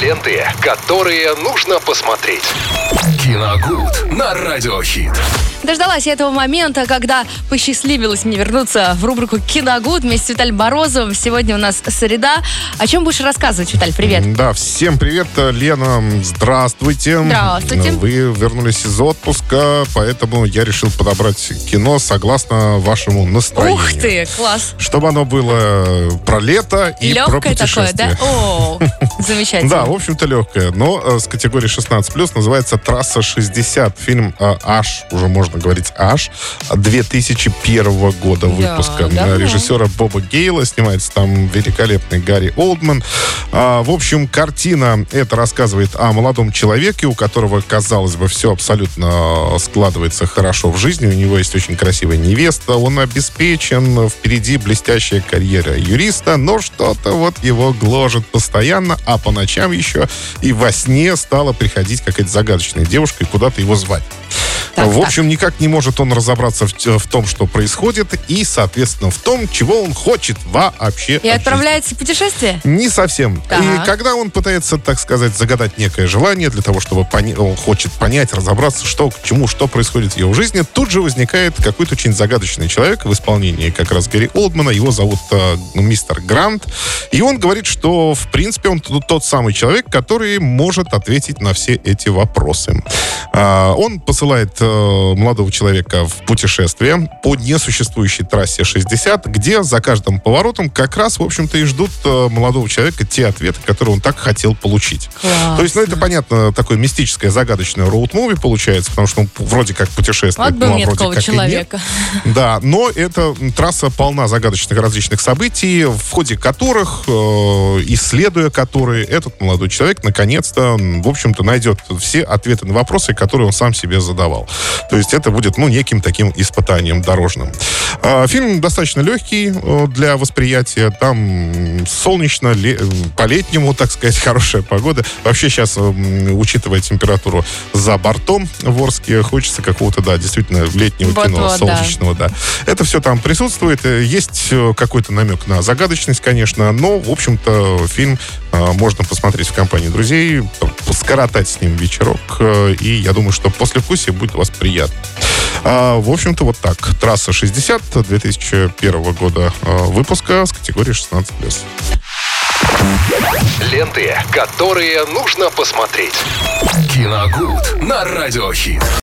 Ленты, которые нужно посмотреть. Киногуд на Радиохит. Дождалась я этого момента, когда посчастливилось мне вернуться в рубрику «Киногуд» вместе с Виталием Борозовым. Сегодня у нас среда. О чем будешь рассказывать, Виталь? Привет. Да, всем привет, Лена, здравствуйте. Здравствуйте. Вы вернулись из отпуска, поэтому я решил подобрать кино согласно вашему настроению. Ух ты, класс. Чтобы оно было про лето и про Легкое такое, путешествие. да? О, замечательно. Да, в общем-то легкое, но э, с категории 16+, называется «Трасса 60». Фильм э, аж, уже можно говорить аж, 2001 года выпуска. давно. Режиссера Боба Гейла, снимается там великолепный Гарри Олдман. А, в общем, картина это рассказывает о молодом человеке, у которого, казалось бы, все абсолютно складывается хорошо в жизни. У него есть очень красивая невеста, он обеспечен, впереди блестящая карьера юриста, но что-то вот его гложет постоянно, а по ночам еще и во сне стала приходить какая-то загадочная девушка и куда-то его звать. Так, в так. общем, никак не может он разобраться в, в том, что происходит, и, соответственно, в том, чего он хочет вообще. И отправляется в путешествие? Не совсем. Так. И когда он пытается, так сказать, загадать некое желание для того, чтобы поня- он хочет понять, разобраться, что к чему, что происходит в его жизни, тут же возникает какой-то очень загадочный человек в исполнении как раз Гарри Олдмана. Его зовут э, мистер Грант. И он говорит, что, в принципе, он тот самый человек, который может ответить на все эти вопросы. А, Он посылает э, молодого человека в путешествие по несуществующей трассе 60, где за каждым поворотом как раз, в общем-то, и ждут э, молодого человека те ответы, которые он так хотел получить. Классно. То есть, ну, это, понятно, такое мистическое, загадочное роуд-муви получается, потому что он вроде как путешествует, Вот бы ну, а вроде как и нет. человека. Да, но эта трасса полна загадочных различных событий, в ходе которых, э, исследуя которые, этот молодой человек наконец-то, в общем-то, найдет все ответы на вопросы, которые он сам себе задавал. То есть это будет, ну, неким таким испытанием дорожным. А, Фильм достаточно легкий э, для восприятия. Там солнечно, э, по-летнему, так сказать, хорошая погода. Вообще сейчас, м, учитывая температуру за бортом в Орске, хочется какого-то, да, действительно, летнего Вот, кино, вот, да. солнечного, да. Это все там присутствует. Э, Есть э, какой-то намек на загадочность, конечно, но, в общем-то, фильм э, можно посмотреть в компании друзей, скоротать с ним вечерок, э, и я думаю, что послевкусие будет у вас приятно. А, В общем-то, вот так. Трасса 60 2001 года э, выпуска с категории 16+. Ленты, которые нужно посмотреть. Киногуд на Радиохит.